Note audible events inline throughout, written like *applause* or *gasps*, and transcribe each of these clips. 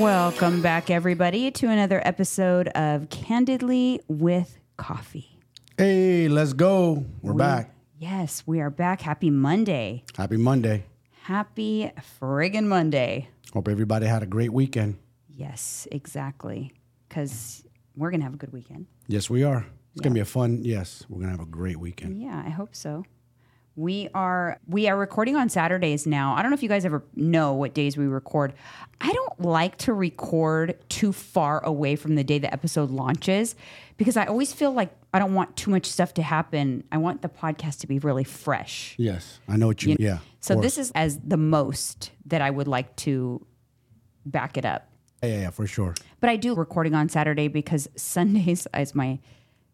Welcome back, everybody, to another episode of Candidly with Coffee. Hey, let's go. We're We- back. Yes, we are back. Happy Monday. Happy Monday. Happy friggin' Monday. Hope everybody had a great weekend. Yes, exactly. Because we're going to have a good weekend. Yes, we are. It's gonna be a fun. Yes, we're gonna have a great weekend. Yeah, I hope so. We are we are recording on Saturdays now. I don't know if you guys ever know what days we record. I don't like to record too far away from the day the episode launches because I always feel like I don't want too much stuff to happen. I want the podcast to be really fresh. Yes, I know what you. Mean. Yeah. So this is as the most that I would like to back it up. Yeah, yeah, yeah, for sure. But I do recording on Saturday because *laughs* Sundays is my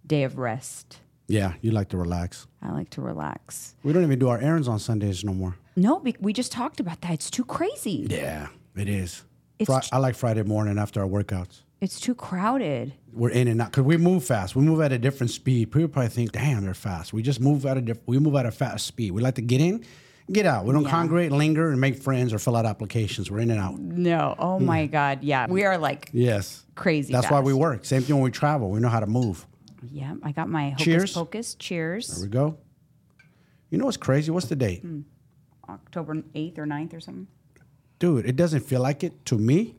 day of rest. Yeah, you like to relax. I like to relax. We don't even do our errands on Sundays no more. No, be- we just talked about that. It's too crazy. Yeah, it is. It's Fri- I like Friday morning after our workouts. It's too crowded. We're in and out because we move fast. We move at a different speed. People probably think, "Damn, they're fast." We just move at a diff- we move at a fast speed. We like to get in, get out. We don't congregate, linger, and make friends or fill out applications. We're in and out. No. Oh my hmm. God. Yeah. We are like, Yes, Crazy That's why we work. Same thing when we travel. We know how to move. Yeah, I got my hocus Cheers. pocus. Cheers. There we go. You know what's crazy? What's the date? Hmm. October 8th or 9th or something. Dude, it doesn't feel like it to me.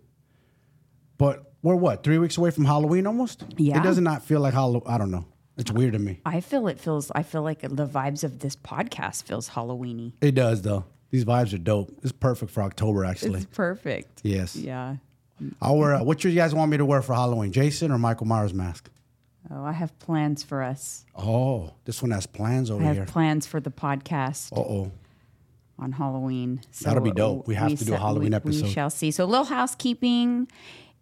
But we're what, three weeks away from Halloween almost? Yeah. It does not feel like Halloween. I don't know. It's weird to me. I feel it feels, I feel like the vibes of this podcast feels Halloweeny. It does, though. These vibes are dope. It's perfect for October, actually. It's perfect. yes. Yeah. I'll wear, uh, what you guys want me to wear for Halloween? Jason or Michael Myers mask? Oh, I have plans for us. Oh, this one has plans over I have here. plans for the podcast. Uh oh. on Halloween. So That'll be dope. We have to do a Halloween we, episode. We shall see. So, a little housekeeping.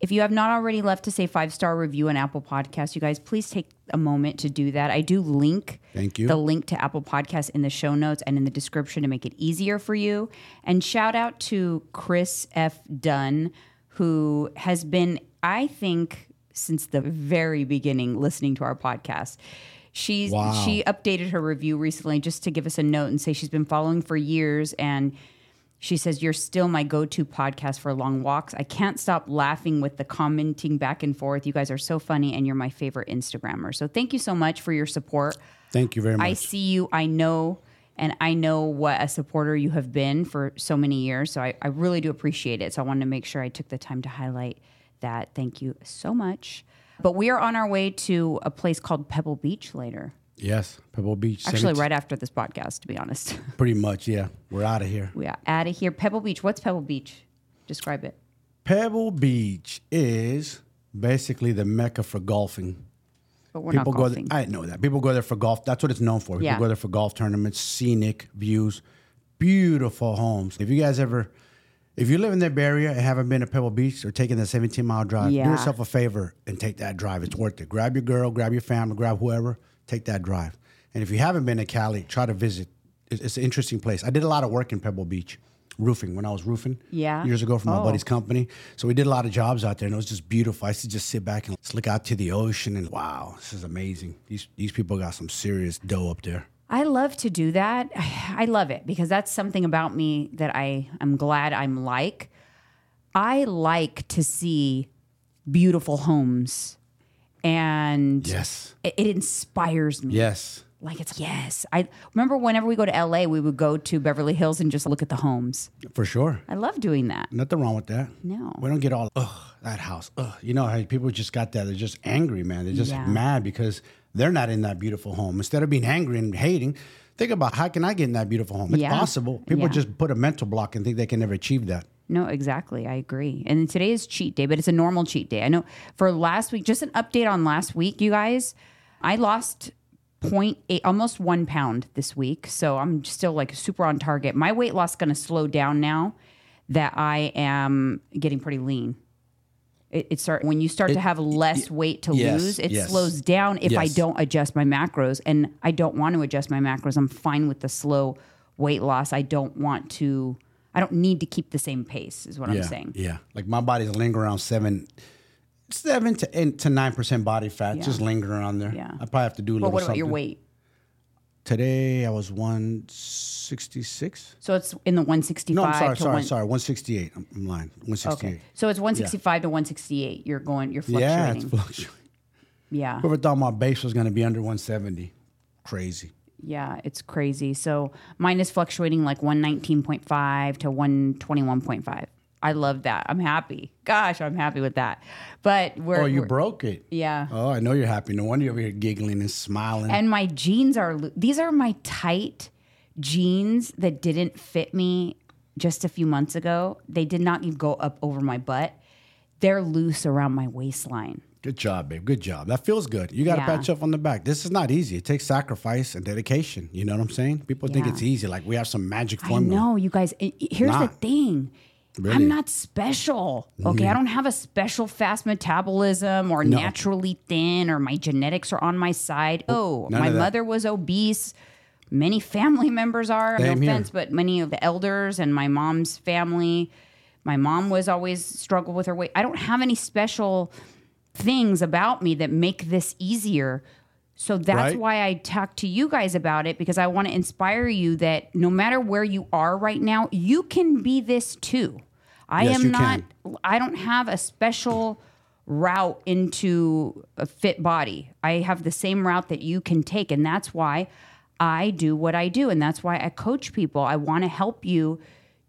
If you have not already left to say five star review on Apple Podcasts, you guys please take a moment to do that. I do link Thank you. the link to Apple Podcasts in the show notes and in the description to make it easier for you. And shout out to Chris F. Dunn, who has been, I think, since the very beginning listening to our podcast. She's Wow. she updated her review recently just to give us a note and say she's been following for years and she says you're still my go-to podcast for long walks. I can't stop laughing with the commenting back and forth. You guys are so funny and you're my favorite Instagrammer. So thank you so much for your support. Thank you very much. I see you, I know and I know what a supporter you have been for so many years. So I, I really do appreciate it. So I wanted to make sure I took the time to highlight that. Thank you so much. But we are on our way to a place called Pebble Beach later. yes, Pebble Beach. Actually, 17 right after this podcast, to be honest. *laughs* Pretty much, yeah. We're out of here. we are out of here. Pebble Beach. What's Pebble Beach? Describe it. Pebble Beach is basically the mecca for golfing. But we're People not go golfing. there. I know that. People go there for golf. That's what it's known for. People Yeah. go there for golf tournaments, scenic views, beautiful homes. If you guys ever, if you live in that area and haven't been to Pebble Beach or taken the 17 mile drive, Yeah. do yourself a favor and take that drive. It's worth it. Grab your girl, grab your family, grab whoever, take that drive. And if you haven't been to Cali, try to visit. It's, an interesting place. I did a lot of work in Pebble Beach. Roofing when I was roofing Yeah? years ago for my Oh. buddy's company. So we did a lot of jobs out there, and it was just beautiful. I used to just sit back and look out to the ocean, and wow, this is amazing. These these people got some serious dough up there. I love to do that. *sighs* I love it because that's something about me that I am glad I'm like. I like to see beautiful homes and Yes, it, it inspires me. yes, Like it's yes. I remember whenever we go to LA, we would go to Beverly Hills and just look at the homes. for sure. I love doing that. Nothing wrong with that. No. we don't get all ugh that house. Ugh, you know how people just got that. They're just angry, man. They're just Yeah. mad because they're not in that beautiful home. Instead of being angry and hating, think about how can I get in that beautiful home? It's Yeah. possible. People Yeah. just put a mental block and think they can never achieve that. No, exactly. I agree. And today is cheat day, but it's a normal cheat day. I know for last week, just an update on last week, you guys. I lost 0.8, almost one pound this week. So I'm still like super on target. My weight loss is going to slow down now that I am getting pretty lean. It, it start when you start to have less weight to yes, lose. It yes. slows down if I don't adjust my macros, and I don't want to adjust my macros. I'm fine with the slow weight loss. I don't want to. I don't need to keep the same pace. Is what yeah, I'm saying. Yeah, like my body's lingering around seven, seven to eight to nine percent body fat, Yeah. just lingering around there. Yeah. I probably have to do a But little. what about your weight? Today I was 166. So it's in the 165 No, I'm sorry, sorry, one, sorry. 168. I'm, I'm lying. 168. Okay. So it's 165 to 168. You're going you're fluctuating. Yeah, it's fluctuating. fluctuating. Yeah. Whoever thought my base was going to be under 170? Crazy. Yeah, it's crazy. So mine is fluctuating like 119.5 to 121.5. I love that. I'm happy. Gosh, I'm happy with that. But we're Oh, you we're- broke it. yeah. Oh, I know you're happy. No wonder you're over here giggling and smiling. And my jeans are these are my tight jeans that didn't fit me just a few months ago. They did not even go up over my butt. They're loose around my waistline. Good job, babe. Good job. That feels good. You got to Yeah. pat yourself on the back. This is not easy. It takes sacrifice and dedication. You know what I'm saying? People think it's easy, like we have some magic formula. No, you guys. Here's the thing. Really? I'm not special. Okay. Mm. I don't have a special fast metabolism or No. naturally thin or my genetics are on my side. Oh, none my mother was obese. Many family *laughs* members are. Same no here. offense, but many of the elders and my mom's family. My mom was always struggled with her weight. I don't have any special things about me that make this easier. So that's Right. why I talk to you guys about it because I want to inspire you that no matter where you are right now, you can be this too. I Yes, am not, can. I don't have a special route into a fit body. I have the same route that you can take. And that's why I do what I do. And that's why I coach people. I want to help you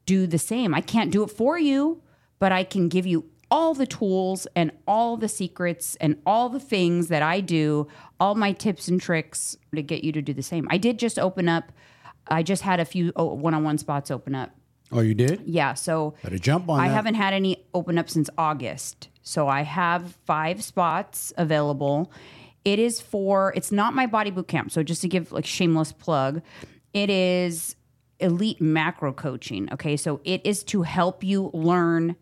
do the same. I can't do it for you, but I can give you all the tools and all the secrets and all the things that I do, all my tips and tricks to get you to do the same. I did just open up, I just had a few one on one spots open up. Oh, you did? Yeah. So Better jump on I that. haven't had any open up since August. So I have five spots available. It is for, it's not my body boot camp. So just to give like shameless plug, it is elite macro coaching. Okay. So it is to help you learn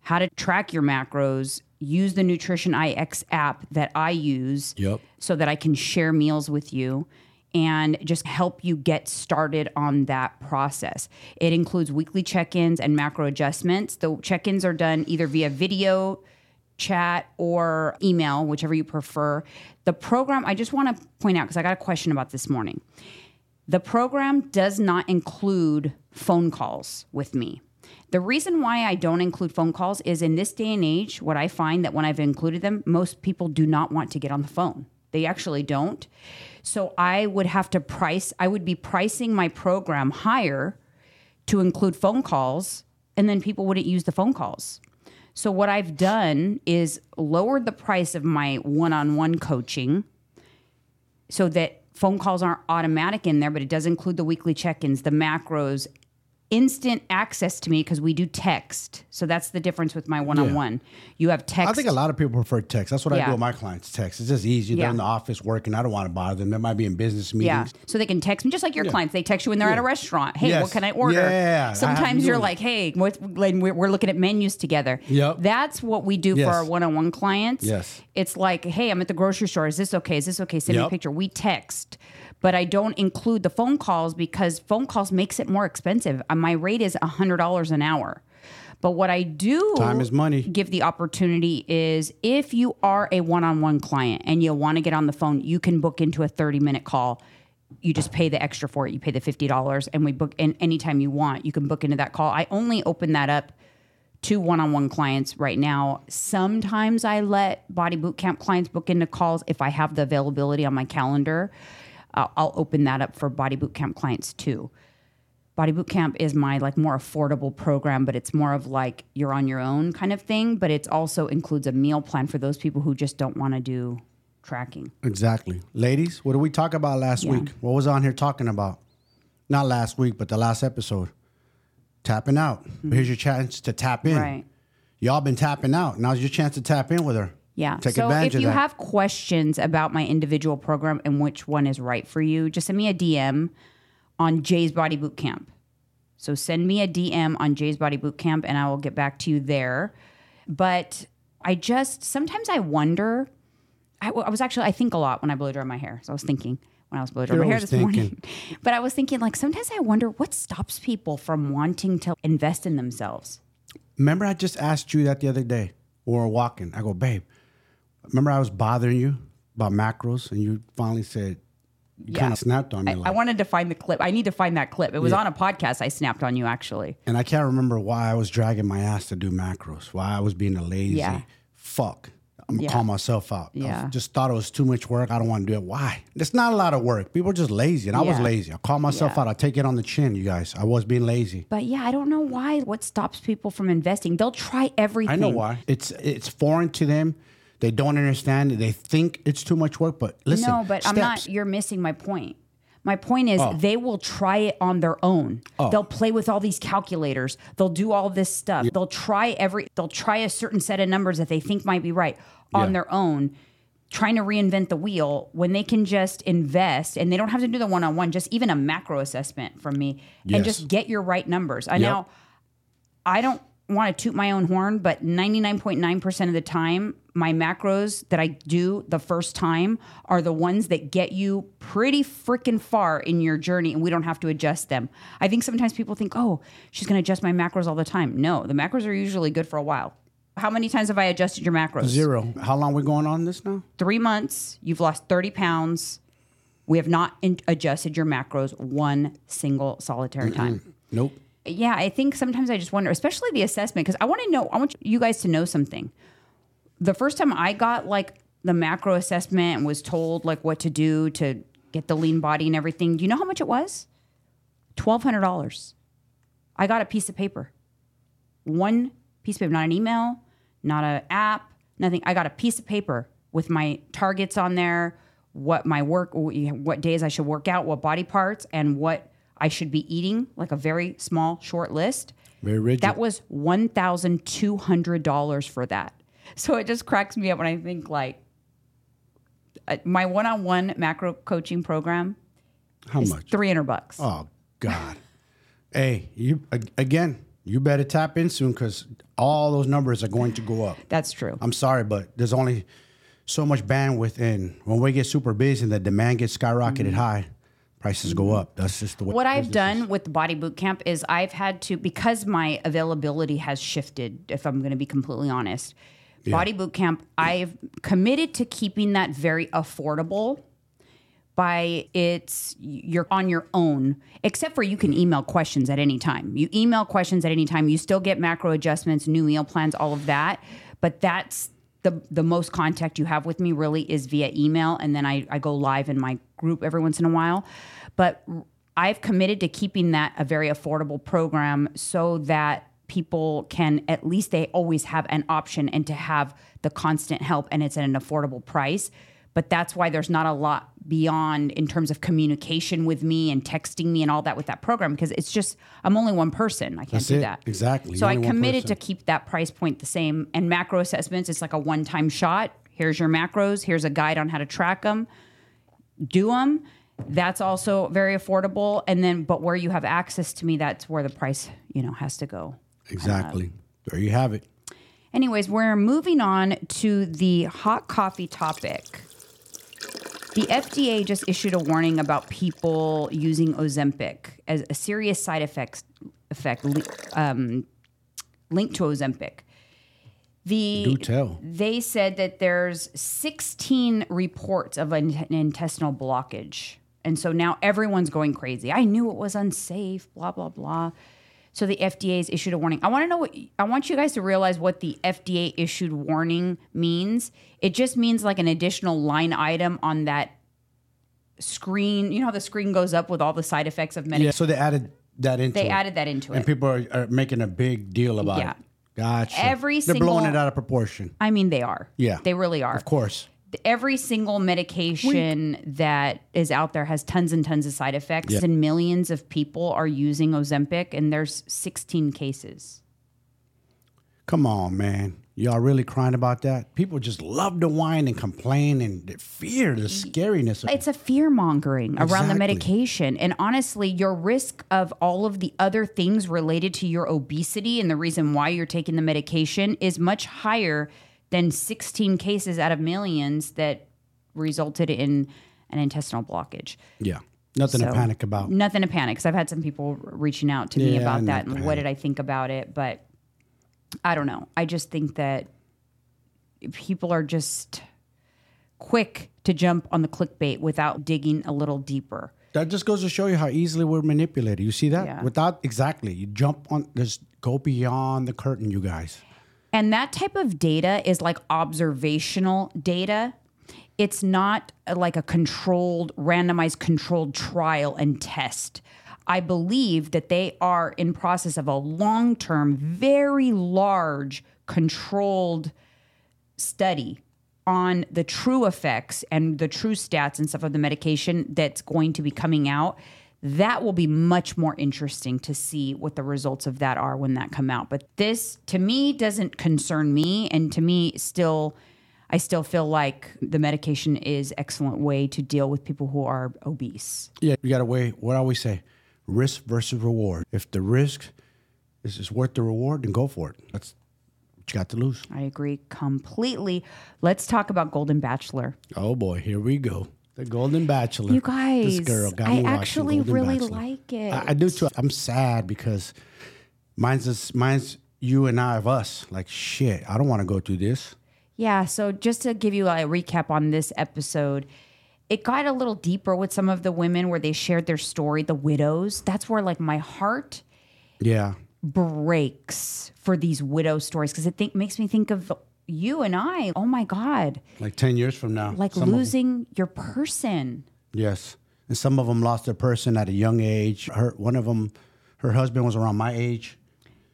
how to track your macros, use the Nutritionix app that I use Yep. so that I can share meals with you and just help you get started on that process. It includes weekly check ins and macro adjustments. The check ins are done either via video, chat, or email, whichever you prefer. The program, I just want to point out because I got a question about this morning. The program does not include phone calls with me. The reason why I don't include phone calls is in this day and age, what I find that when I've included them, most people do not want to get on the phone. They actually don't. So I would have to price, I would be pricing my program higher to include phone calls, and then people wouldn't use the phone calls. So what I've done is lowered the price of my one on one coaching so that phone calls aren't automatic in there, but it does include the weekly check ins, the macros, instant access to me because we do text. So that's the difference with my one on one. You have text. I think a lot of people prefer text. That's what I do with my clients. Text. It's just easy. They're Yeah. in the office working. I don't want to bother them. They might be in business Yeah. meetings. So they can text me just like your clients. They text you when they're at a restaurant. Hey, Yes. what can I order? Yeah, Sometimes you're like, hey, we're, we're looking at menus together. Yep. That's what we do Yes. for our one on one clients. Yes. It's like, hey, I'm at the grocery store. Is this okay? Is this okay? Send me a picture. We text. But I don't include the phone calls because phone calls makes it more expensive. Uh, My rate is $100 an hour. But what I do Time is money. give the opportunity is if you are a one-on-one client and you want to get on the phone, you can book into a 30-minute call. You just pay the extra for it. You pay the $50 and we book and anytime you want, you can book into that call. I only open that up to one-on-one clients right now. Sometimes I let body boot camp clients book into calls if I have the availability on my calendar. Uh, I'll open that up for body boot camp clients too. Body Boot Camp is my like more affordable program, but it's more of like you're on your own kind of thing. But it also includes a meal plan for those people who just don't want to do tracking. Exactly. Ladies, what did we talk about last Yeah. week? What was on here talking about? Not last week, but the last episode. Tapping out. Here's your chance to tap in. Mm-hmm. Right. Y'all been tapping out. Now's your chance to tap in with her. Yeah. Take so advantage if you have questions about my individual program and which one is right for you, just send me a DM on Jay's Body Boot Camp. So send me a DM on Jay's Body Boot Camp and I will get back to you there. But I just sometimes I wonder. I, I was actually I think a lot when I blow dry my hair. So I was thinking when I was blow dry my hair this morning. *laughs* but I was thinking like sometimes I wonder what stops people from wanting to invest in themselves. Remember, I just asked you that the other day. We were walking. I go, babe, remember I was bothering you about macros, and you finally said, Yeah. kind of snapped on me. I, like, I wanted to find the clip. I need to find that clip. It was Yeah. on a podcast. I snapped on you actually. and I can't remember why I was dragging my ass to do macros. Why I was being a lazy Yeah. fuck. I'm gonna call myself out. I Yeah. just thought it was too much work. I don't want to do it. Why? It's not a lot of work. People are just lazy, and I was lazy. I call myself out. I take it on the chin, you guys. I was being lazy. But yeah, I don't know why. What stops people from investing? They'll try everything. I know why. It's it's foreign to them. They don't understand. it. They think it's too much work. But listen, no, but I'm not. You're missing my point. My point is, Oh. they will try it on their own. Oh. They'll play with all these calculators. They'll do all this stuff. They'll try every. They'll try a certain set of numbers that they think might be right on Yeah. their own, trying to reinvent the wheel when they can just invest and they don't have to do the one on one. Just even a macro assessment from me and just get your right numbers. I know. I don't want to toot my own horn, but 99.9% of the time, my macros that I do the first time are the ones that get you pretty freaking far in your journey and we don't have to adjust them. I think sometimes people think, oh, she's going to adjust my macros all the time. No, the macros are usually good for a while. How many times have I adjusted your macros? zero. How long we going on this now? Three months, you've lost 30 pounds. We have not in- adjusted your macros one single solitary time Nope. yeah, I think sometimes I just wonder, especially the assessment, because I want to know, I want you guys to know something. The first time I got like the macro assessment and was told like what to do to get the lean body and everything, do you know how much it was? $1,200. I got a piece of paper. One piece of paper, not an email, not an app, nothing. I got a piece of paper with my targets on there, what my work, what days I should work out, what body parts, and what I should be eating, like a very small, short list. Very rigid. That was one thousand two hundred dollars for that. *laughs* So it just cracks me up when I think like uh, my one-on-one macro coaching program How is much? three hundred bucks. Oh God. hey, you again. You better tap in soon because all those numbers are going to go up. That's true. I'm sorry, but there's only so much bandwidth, and when we get super busy and the demand gets skyrocketed high, prices go up. That's just the way. Mm-hmm. what I've done with the body boot camp is I've had to because my availability has shifted. If I'm going to be completely honest, body boot camp I've committed to keeping that very affordable. By it's you're on your own, except for you can email questions at any time. You email questions at any time. You still get macro adjustments, new meal plans, all of that. But that's the the most contact you have with me really is via email, and then I, I go live in my group every once in a while. But I've committed to keeping that a very affordable program so that people can at least they always have an option and to have the constant help and it's at an affordable price. But that's why there's not a lot beyond in terms of communication with me and texting me and all that with that program because it's just I'm only one person. I can't That's do it. that. Exactly. So You're I committed to keep that price point the same. And macro assessments, it's like a one time shot. Here's your macros. Here's a guide on how to track them. Do them. That's also very affordable. And then, but where you have access to me, that's where the price, you know, has to go. Exactly. There you have it. Anyways, we're moving on to the hot coffee topic. The FDA just issued a warning about people using Ozempic as a serious side effects effect um, linked to Ozempic. The Do tell. they said that there's 16 reports of an intestinal blockage. And so now everyone's going crazy. I knew it was unsafe, blah, blah, blah. So the FDA has issued a warning. I want to know what I want you guys to realize what the FDA issued warning means. It just means like an additional line item on that screen. You know how the screen goes up with all the side effects of medication? Yeah. So they added that into They it. added that into and it. And people are, are making a big deal about Yeah. it. Gotcha. Every They're blowing it out of proportion. I mean, they are. Yeah. They really are. Of course. Every single medication that is out there has tons and tons of side effects, Yeah. and millions of people are using Ozempic, and there's 16 cases. Come on, man. Y'all really crying about that? People just love to whine and complain and fear, the scariness. Of, It's a fear mongering around the medication. And honestly, your risk of all of the other things related to your obesity and the reason why you're taking the medication is much higher than 16 cases out of millions that resulted in an intestinal blockage. yeah. Nothing to panic about. Nothing to panic because I've had some people reaching out to me about that and what did I think about it. But I don't know. I just think that people are just quick to jump on the clickbait without digging a little deeper. That just goes to show you how easily we're manipulated. You see that? Yeah. Without exactly, you jump on. Just go beyond the curtain, you guys. And that type of data is like observational data. It's not uh, like a controlled, randomized controlled trial and test. I believe that they are in process of a long-term, very large controlled study on the true effects and the true stats and stuff of the medication that's going to be coming out that will be much more interesting to see what the results of that are when that come out but this to me doesn't concern me and to me still i still feel like the medication is excellent way to deal with people who are obese Yeah, you got to weigh. What I always say, risk versus reward. If the risk is, is worth the reward, then go for it. That's what you got to lose. i agree completely let's talk about golden bachelor Oh boy, here we go. The Golden Bachelor. You guys, this girl got I actually really Bachelor. like it. I, I do too. I'm sad because mine's just, mine's you and I of us. Like shit, I don't want to go through this. Yeah, so just to give you a recap on this episode, it got a little deeper with some of the women where they shared their story, the widows. That's where like my heart Yeah, breaks for these widow stories because it think, makes me think of you and I. Oh my God, like ten years from now, like some of 'em- losing your person. yes, and some of them lost their person at a young age. Her one of them, her husband was around my age.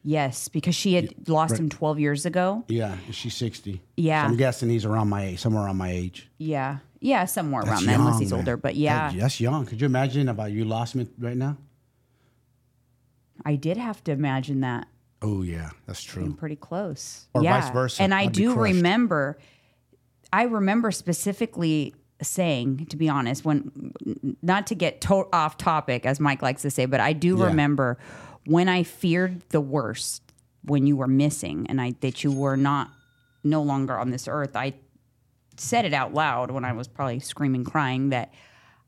Yes, because she had lost him 12 years ago. Yeah, she's sixty. Yeah. so I'm guessing he's around my age, somewhere around my age. Yeah. Yeah, somewhere That's around that, unless he's man. older. But That- yeah, that's young. Could you imagine about you lost me right now? I did have to imagine that. Oh yeah, that's I'm true. pretty close. Or yeah. vice versa. And I I'd do remember, I remember specifically saying, to be honest, when not to get to- off topic, as Mike likes to say, but I do Yeah. remember when I feared the worst, when you were missing and I that you were not no longer on this earth. I said it out loud when I was probably screaming, crying that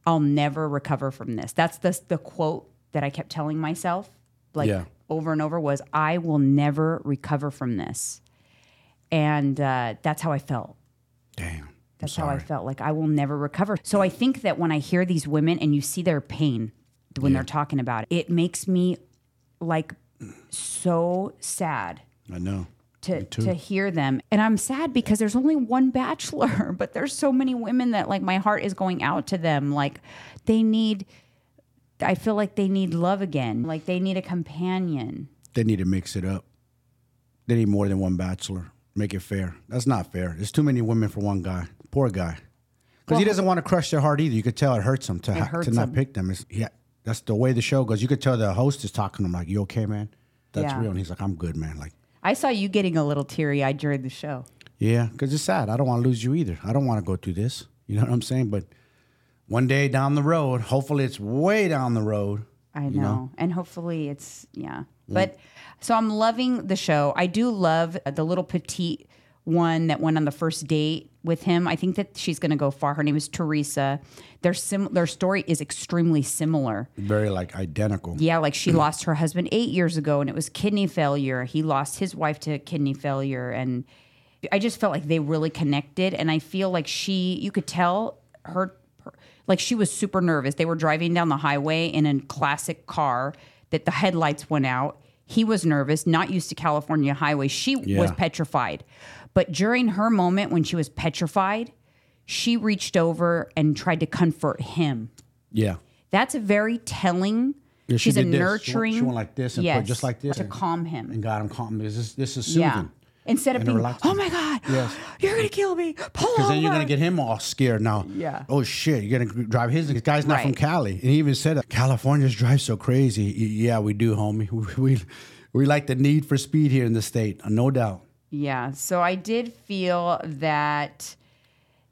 I'll never recover from this. That's the the quote that I kept telling myself, like Yeah. over and over, was I will never recover from this, and uh, that's how I felt. Damn. That's how I felt. Like I will never recover. So I think that when I hear these women and you see their pain when they're talking about it, it makes me like so sad I know. to to hear them. And I'm sad because there's only one bachelor, *laughs* but there's so many women that like my heart is going out to them. Like they need I feel like they need love again. Like they need a companion. They need to mix it up. They need more than one bachelor. Make it fair. That's not fair. There's too many women for one guy. Poor guy. Because he doesn't want to crush their heart either. You could tell it hurts him to, ha- hurts to not him. pick them. It's, yeah, that's the way the show goes. You could tell the host is talking to him like, "You okay, man? That's Yeah. real." And he's like, "I'm good, man." Like, I saw you getting a little teary eyed during the show. yeah, because it's sad. I don't want to lose you either. I don't want to go through this. You know what I'm saying? But one day down the road, hopefully it's way down the road. I know. you know? And hopefully it's, yeah. Mm. But so I'm loving the show. I do love the little petite one that went on the first date with him. I think that she's going to go far. Her name is Theresa. Their sim- their story is extremely similar. Very like identical. Yeah, like she *clears throat* lost her husband 8 years ago and it was kidney failure. He lost his wife to kidney failure and I just felt like they really connected and I feel like she you could tell her like she was super nervous. They were driving down the highway in a classic car that the headlights went out. He was nervous, not used to California highway. She was petrified. But during her moment when she was petrified, she reached over and tried to comfort him. Yeah. That's a very telling. Yeah, she She's a this. She went- nurturing. she went like this and put just like this. to calm him. And got him calm because this, this is soothing. Yeah. Instead of And being, relaxing. oh my god, Yes. *gasps* you're gonna kill me. Pull Because then you're gonna get him all scared now. Yeah. Oh shit! You're gonna drive his. The guy's not from Cali, and he even said Californians drive so crazy. Yeah, we do, homie. *laughs* We we, we like the need for speed here in the state, no doubt. Yeah. So I did feel that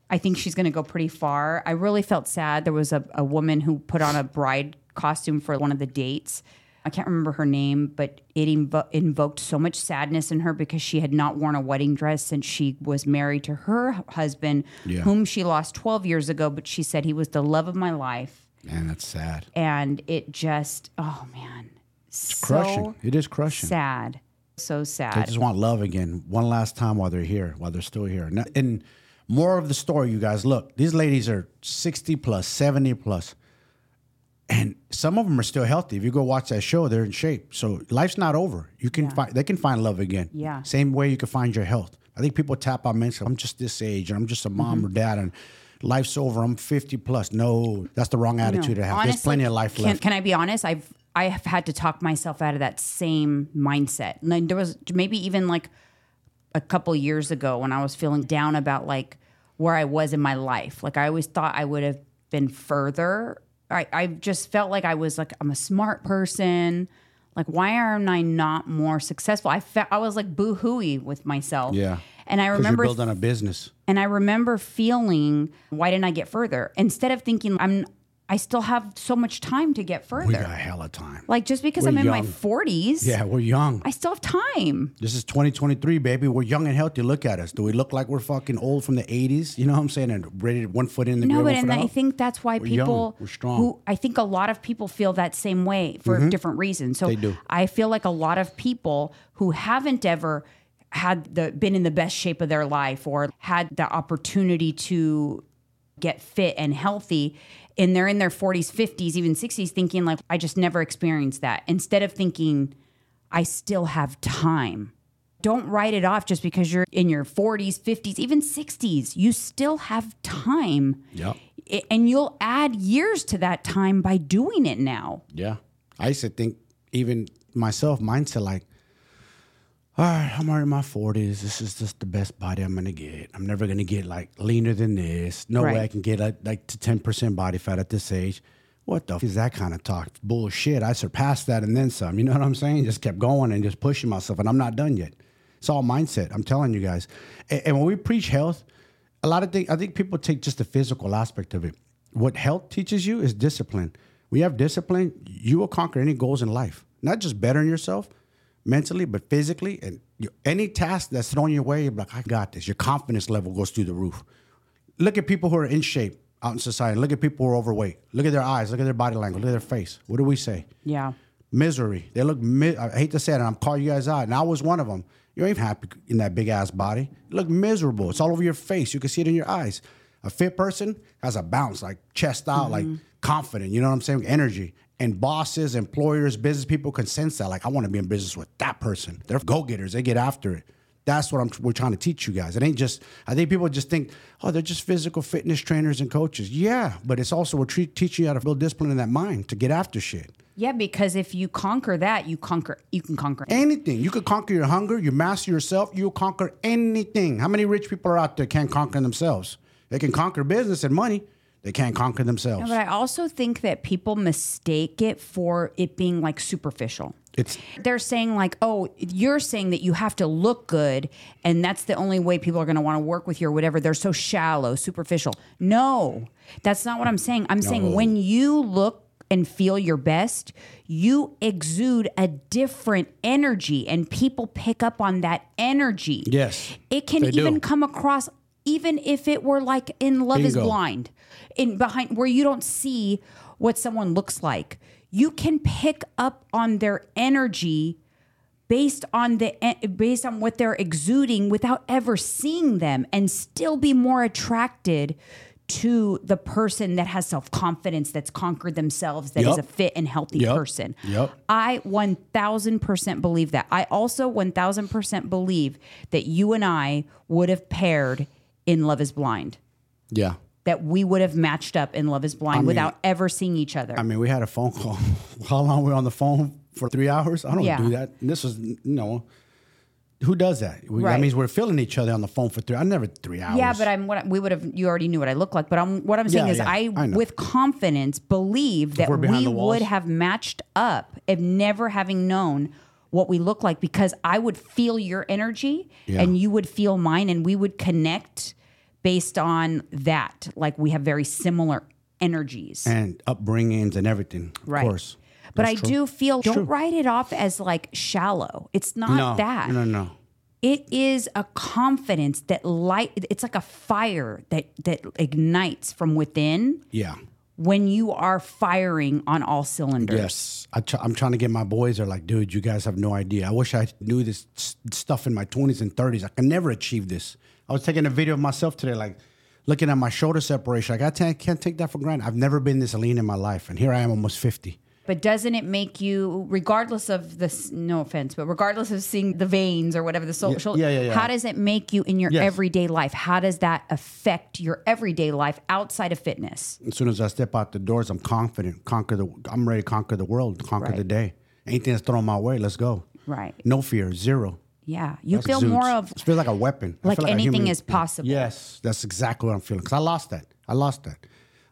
I think she's going to go pretty far. I really felt sad. There was a, a woman who put on a bride costume for one of the dates. I can't remember her name, but it invo- invoked so much sadness in her because she had not worn a wedding dress since she was married to her husband, Yeah. whom she lost 12 years ago. But she said he was the love of my life. Man, that's sad. And it just, oh man, so Crushing. It is crushing. sad. So sad. They just want love again, one last time while they're here, while they're still here. And More of the story, you guys. Look, these ladies are 60 plus, 70 plus, and some of them are still healthy. If you go watch that show, they're in shape. So life's not over. You can find, they can find love again. Yeah. Same way you can find your health. I think people tap out mentally. I'm just this age, and I'm just a mom mm-hmm. or dad, and life's over. I'm 50 plus. No, that's the wrong attitude to have. There's plenty of life can, left. Can I be honest? I've I have had to talk myself out of that same mindset. And there was maybe even like a couple years ago when I was feeling down about like where I was in my life. Like I always thought I would have been further. I, I just felt like I was like I'm a smart person. Like why am I not more successful? I felt I was like boo hooey with myself. Yeah. And I remember building a business. and I remember feeling, why didn't I get further? Instead of thinking I'm I still have so much time to get further. We got hella time. Like just because We're I'm in my 40s, Yeah, we're young. I still have time. This is 2023, baby. We're young and healthy. Look at us. Do we look like we're fucking old from the 80s? You know what I'm saying? And ready to one foot in the No, grave, but and I think that's why We're young. people We're strong. Mm-hmm. who I think a lot of people feel that same way for different reasons. So They do. I feel like a lot of people who haven't ever had the been in the best shape of their life or had the opportunity to get fit and healthy and they're in their 40s 50s even 60s thinking like i just never experienced that. Instead of thinking i still have time. Don't write it off just because you're in your 40s 50s even 60s you still have time. Yep. I- and you'll add years to that time by doing it now. Yeah. I used to think, even myself, mindset like, all right, I'm already in my 40s. This is just the best body I'm going to get. I'm never going to get like leaner than this. No way I can get like, like to 10% body fat at this age. What the f- is that kind of talk? Bullshit. I surpassed that and then some. You know what I'm saying? Just kept going and just pushing myself, and I'm not done yet. It's all mindset. I'm telling you guys. And, and when we preach health, a lot of things, I think people take just the physical aspect of it. What health teaches you is discipline. We have discipline, you will conquer any goals in life. Not just bettering yourself mentally, but physically. And you, any task that's thrown your way, you're like, I got this. Your confidence level goes through the roof. Look at people who are in shape out in society. Look at people who are overweight. Look at their eyes. Look at their body language. Look at their face. What do we say? yeah misery. They look. Mi- I hate to say it, and I'm calling you guys out. And I was one of them. You ain't happy in that big ass body. You look miserable. It's all over your face. You can see it in your eyes. A fit person has a bounce, like chest out, like mm-hmm. confident. You know what I'm saying? Energy. And bosses, employers, business people can sense that. Like, I want to be in business with that person. They're go getters. They get after it. That's what I'm. We're trying to teach you guys. It ain't just. I think people just think, oh, they're just physical fitness trainers and coaches. Yeah, but it's also we're tre- teaching you how to build discipline in that mind to get after shit. yeah because if you conquer that you conquer you can conquer anything. You could conquer your hunger, you master yourself, you'll conquer anything. How many rich people are out there can't conquer themselves? They can conquer business and money. They can't conquer themselves. But I also think that people mistake it for it being like superficial. It's They're saying like, "Oh, you're saying that you have to look good and that's the only way people are going to want to work with you or whatever. They're so shallow, superficial." No. That's not what I'm saying. I'm saying when you look and feel your best, you exude a different energy and people pick up on that energy. Yes, It can they do. even come across even if it were like in Love is Blind, in behind where you don't see what someone looks like. You can pick up on their energy based on the eh, based on what they're exuding without ever seeing them and still be more attracted to the person that has self-confidence that's conquered themselves that is Yup. a fit and healthy Yup. person. Yup. I 1000% believe that. I also 1000% believe that you and I would have paired in Love is Blind. yeah. That we would have matched up in Love is Blind mean- without ever seeing each other. I mean, we had a phone call. *laughs* How long were we on the phone for? Three hours? I don't Yeah. do that. And this was, you know, who does that? We, That means we're feeling each other on the phone for three. I never three hours. yeah, but I'm what we would have. You already knew what I look like, but I'm what I'm saying Yeah, is yeah, I, I with confidence, believe that we would have matched up if never having known what we look like because I would feel your energy Yeah. and you would feel mine, and we would connect based on that. Like we have very similar energies. and upbringings and everything. Of Right. course. But I true. do feel don't true. write it off as like shallow. It's not No, that. no, no. No. It is a confidence that light it's like a fire that that ignites from within Yeah. when you are firing on all cylinders. Yes, I I'm trying to get my boys. Are like, dude, you guys have no idea. I wish I knew this stuff in my 20s and 30s. I can never achieve this. I was taking a video of myself today, like looking at my shoulder separation. Like I can't, can't take that for granted. I've never been this lean in my life, and here I am, almost fifty. But doesn't it make you, regardless of this, no offense, but regardless of seeing the veins or whatever the shoulder, yeah, yeah, yeah. how does it make you in your Yes. everyday life? How does that affect your everyday life outside of fitness? As soon as I step out the doors, I'm confident. Conquer the. I'm ready to conquer the world. Conquer Right. the day. Anything that's thrown my way, let's go. Right. No fear, zero. Yeah. You That's feel zoots. more of It feels like a weapon. I like anything human- is possible. Yes, that's exactly what I'm feeling. Cause I lost that. I lost that.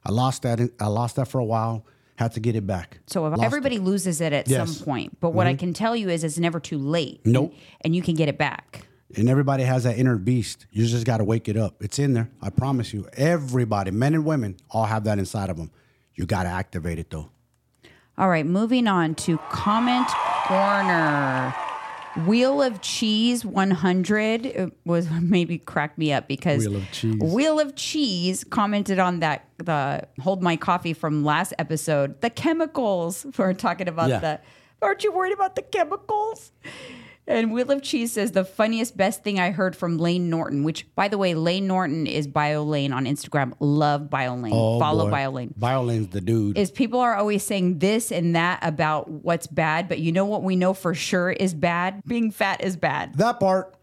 I lost that. I lost that for a while. Had to get it back. So everybody loses it at Yes. Mm-hmm. some point. But what I can tell you is it's never too late. Nope. And, and you can get it back. And everybody has that inner beast. You just got to wake it up. It's in there. I promise you. Everybody, men and women, all have that inside of them. You got to activate it though. All right, moving on to comment corner. Wheel of Cheese 100 uh, was *laughs* maybe cracked me up because Wheel of Cheese. Wheel of Cheese commented on that the hold my coffee from last episode. The chemicals. *laughs* We're talking about Yeah. the. Aren't you worried about the chemicals? And Wheel of Cheese says the funniest, best thing I heard from Layne Norton, which, by the way, Layne Norton is BioLayne on Instagram. Love BioLayne. Oh, Follow Oh, boy. BioLayne BioLayne's the dude. is people are always saying this and that about what's bad, but you know what we know for sure is bad? Being fat is bad. that part.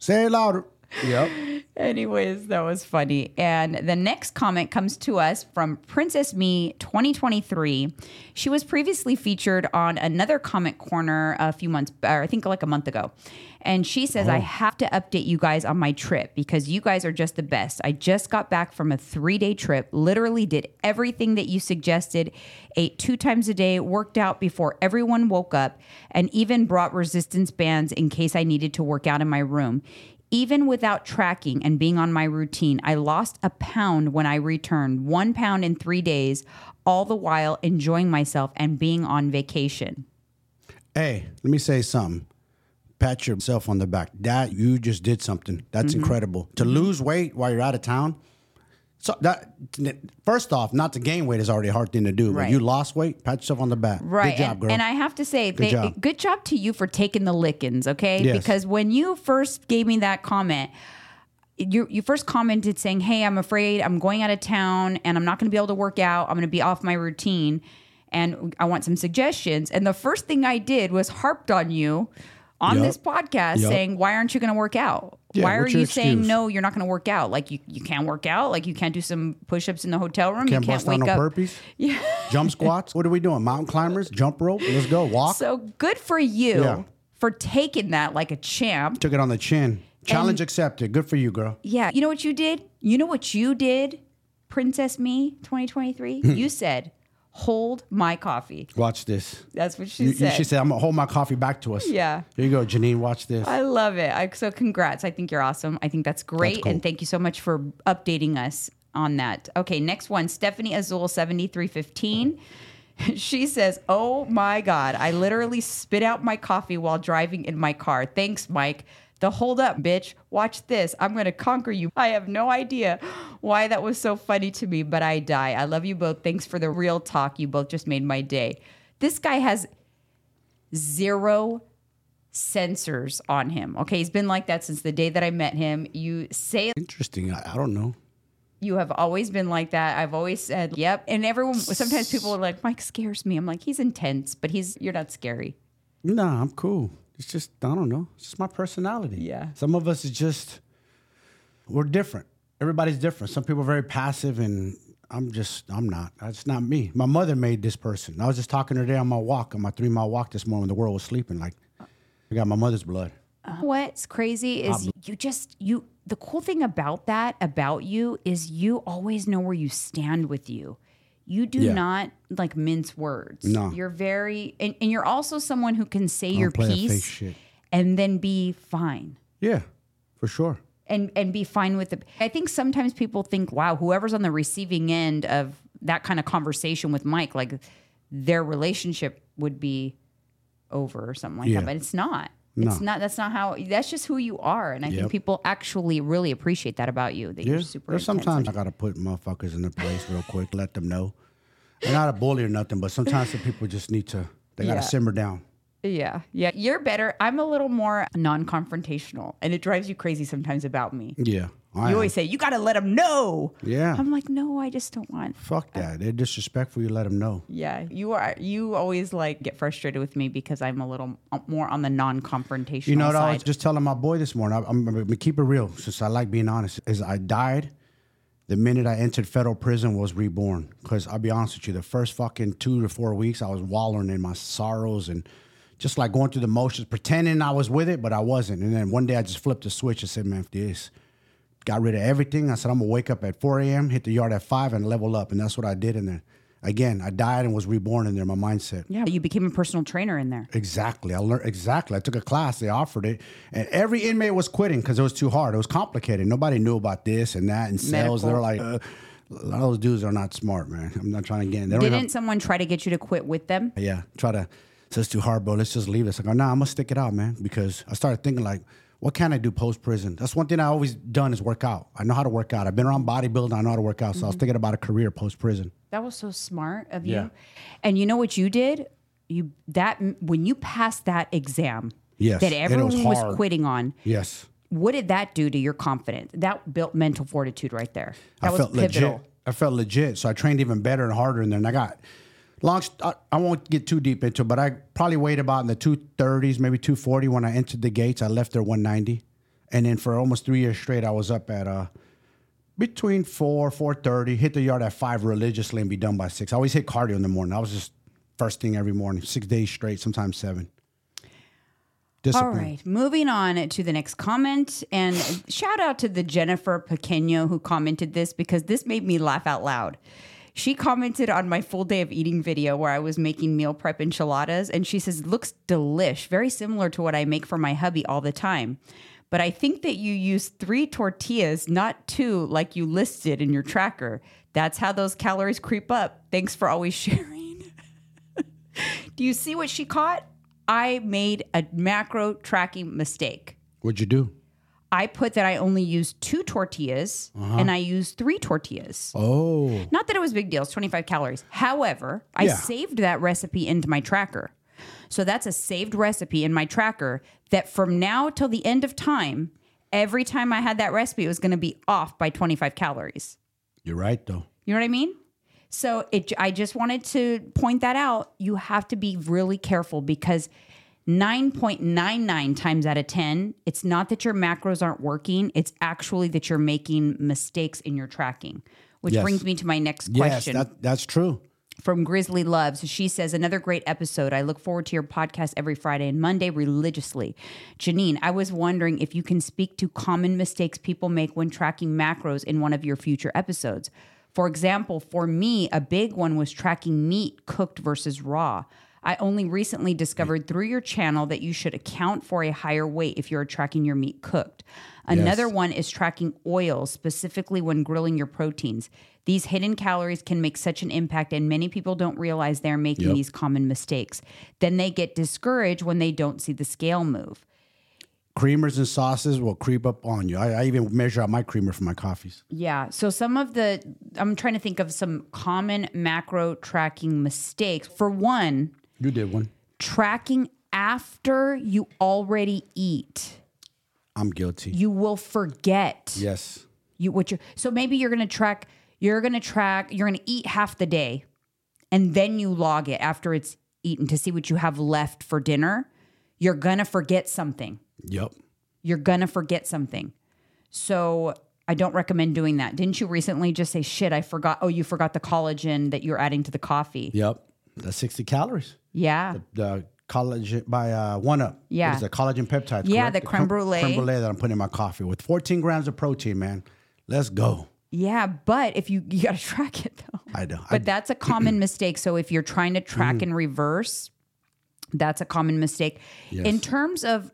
Say it louder. Yep. Anyways, that was funny. And the next comment comes to us from Princess Me 2023. She was previously featured on another comment corner a few months, or I think like a month ago. And she says, I oh. have to update you guys on my trip because you guys are just the best. I just got back from a three day trip, literally did everything that you suggested, ate two times a day, worked out before everyone woke up, and even brought resistance bands in case I needed to work out in my room. Even without tracking and being on my routine, I lost a pound when I returned, one pound in three days, all the while enjoying myself and being on vacation. Hey, let me say something. Pat yourself on the back. That you just did something. That's Mm-hmm. incredible. To lose weight while you're out of town. So that first off, not to gain weight is already a hard thing to do. Right. But you lost weight, pat yourself on the back. Right. Good job, and, girl. and I have to say, they, job. good job to you for taking the lickings, okay? Yes. Because when you first gave me that comment, you, you first commented saying, Hey, I'm afraid I'm going out of town and I'm not going to be able to work out. I'm going to be off my routine and I want some suggestions. And the first thing I did was harped on you on Yup. this podcast Yup. saying, Why aren't you going to work out? Yeah, Why are you saying no, you're not going to work out? Like you, you can't work out? Like you can't do some push ups in the hotel room? Can't you can't wake no up. burpees. *laughs* Yeah. Jump squats. What are we doing? Mountain climbers? Jump rope? Let's go. Walk. So good for you Yeah. for taking that like a champ. Took it on the chin. Challenge accepted. Good for you, girl. Yeah. You know what you did? You know what you did, Princess Me 2023? Hmm. *clears throat* you said, hold my coffee. Watch this. That's what she You, said. she said, I'm going to hold my coffee back to us. Yeah. Here you go, Jeanine. Watch this. I love it. I, so congrats. I think you're awesome. I think that's great. cool. And thank you so much for updating us on that. Okay, next one, Stephanie Azul 7315. *laughs* She says, Oh my God, I literally spit out my coffee while driving in my car. Thanks, Mike. The hold up, bitch. Watch this. I'm going to conquer you. I have no idea why that was so funny to me, but I die. I love you both. Thanks for the real talk. You both just made my day. This guy has zero censors on him. Okay, he's been like that since the day that I met him. You say Interesting. I, I don't know. you have always been like that. I've always said, "Yep." And everyone sometimes people are like, "Mike scares me." I'm like, "He's intense, but he's you're not scary." Nah, I'm cool. It's just I don't know. It's just my personality. Yeah. Some of us is just we're different. Everybody's different. Some people are very passive, and I'm just I'm not. That's not me. My mother made this person. I was just talking to her today on my walk, on my three mile walk this morning when the world was sleeping. Like I got my mother's blood. What's crazy is you just you the cool thing about that about you is you always know where you stand with you. You do Yeah. not like mince words. No. You're very and, and you're also someone who can say your piece and then be fine. Yeah, for sure. and and be fine with it. I think sometimes people think, wow, whoever's on the receiving end of that kind of conversation with Mike, like their relationship would be over or something like Yeah. that. But it's not. It's No. not. That's not how. That's just who you are, and I think people actually really appreciate that about you. That Yeah. you're super. There's sometimes I gotta put motherfuckers in their place real quick, let them know. I'm not a bully or nothing, but sometimes some people just need to. They gotta Yeah. simmer down. Yeah. Yeah. You're better. I'm a little more non confrontational, and it drives you crazy sometimes about me. Yeah. I You am. always say, you got to let them know. Yeah. I'm like, no, I just don't want. Fuck that. They're disrespectful. You let them know. Yeah. You are, you always like get frustrated with me because I'm a little uh, more on the non confrontational You know what I was just telling my boy this morning? I, I'm, I'm gonna keep it real, since I like being honest. Is I died the minute I entered federal prison was reborn. Because I'll be honest with you, the first fucking two to four weeks, I was wallowing in my sorrows and just like going through the motions, pretending I was with it, but I wasn't. And then one day I just flipped the switch and said, "Man, this." Got rid of everything. I said, "I'm gonna wake up at 4 a.m., hit the yard at five, and level up." And that's what I did in there. Again, I died and was reborn in there. My mindset. yeah. You became a personal trainer in there. Exactly. I learned exactly. I took a class. They offered it, and every inmate was quitting because it was too hard. It was complicated. Nobody knew about this and that and sales. They were like, uh, a lot of those dudes are not smart, man. I'm not trying to get. in. They Didn't have, someone try to get you to quit with them? yeah, try to. So it's too hard, bro. Let's just leave this. I go, nah, I'm gonna stick it out, man. Because I started thinking like, what can I do post prison? That's one thing I always done is work out. I know how to work out. I've been around bodybuilding. I know how to work out. So I was mm-hmm. thinking about a career post prison. That was so smart of Yeah. you. And you know what you did? You that when you passed that exam Yes, that it was everyone was, quitting on, Yes. what did that do to your confidence? That built mental fortitude right there. That I was felt pivotal. legit. I felt legit. So I trained even better and harder in there. And I got long. I, I won't get too deep into it, but I probably weighed about in the two thirties, maybe two forty when I entered the gates. I left there one ninety, and then for almost three years straight, I was up at uh between four four thirty. Hit the yard at five religiously and be done by six. I always hit cardio in the morning. I was just first thing every morning, six days straight, sometimes seven. All Discipline. right, moving on to the next comment. And shout out to the Jennifer Pequeño who commented this because this made me laugh out loud. She commented on my full day of eating video where I was making meal prep enchiladas. And she says, looks delish, very similar to what I make for my hubby all the time. But I think that you use three tortillas, not two, like you listed in your tracker. That's how those calories creep up. Thanks for always *laughs* sharing. Do you see what she caught? I made a macro tracking mistake. What'd you do? I put that I only used two tortillas uh-huh. and I used three tortillas. Oh, Not that it was a big deal, it's 25 calories. However, I Yeah. saved that recipe into my tracker. So that's a saved recipe in my tracker that from now till the end of time, every time I had that recipe, it was going to be off by 25 calories. you're right though. You know what I mean? So it, I just wanted to point that out. You have to be really careful because 9.99 times out of 10, it's not that your macros aren't working, it's actually that you're making mistakes in your tracking. Which Yes. brings me to my next Yes, question that, that's true. from Grizzly Loves. She says, Another great episode. I look forward to your podcast every Friday and Monday religiously. Jeanine, I was wondering if you can speak to common mistakes people make when tracking macros in one of your future episodes. For example, for me, a big one was tracking meat cooked versus raw. I only recently discovered through your channel that you should account for a higher weight if you're tracking your meat cooked. Another one is tracking oils, specifically when grilling your proteins. These hidden calories can make such an impact, and many people don't realize they're making Yep. these common mistakes. Then they get discouraged when they don't see the scale move. creamers and sauces will creep up on you. I, I even measure out my creamer for my coffees. Yeah. So some of the, I'm trying to think of some common macro tracking mistakes. For one, You did one. tracking after you already eat. I'm guilty. You will forget. yes. you what you so maybe you're gonna track you're gonna track you're gonna eat half the day and then you log it after it's eaten to see what you have left for dinner you're gonna forget something Yep. you're gonna forget something so i don't recommend doing that didn't you recently just say shit i forgot oh you forgot the collagen that you're adding to the coffee Yep. That's 60 calories. yeah The collagen by uh, One Up. Yeah. What is it? Collagen peptides. Yeah, correct? the creme brulee. Creme brulee that I'm putting in my coffee with 14 grams of protein, man. Let's go. yeah but if you you gotta *laughs* track it though I know. But I, that's a common *clears throat* mistake. So if you're trying to track in reverse, that's a common mistake. In terms of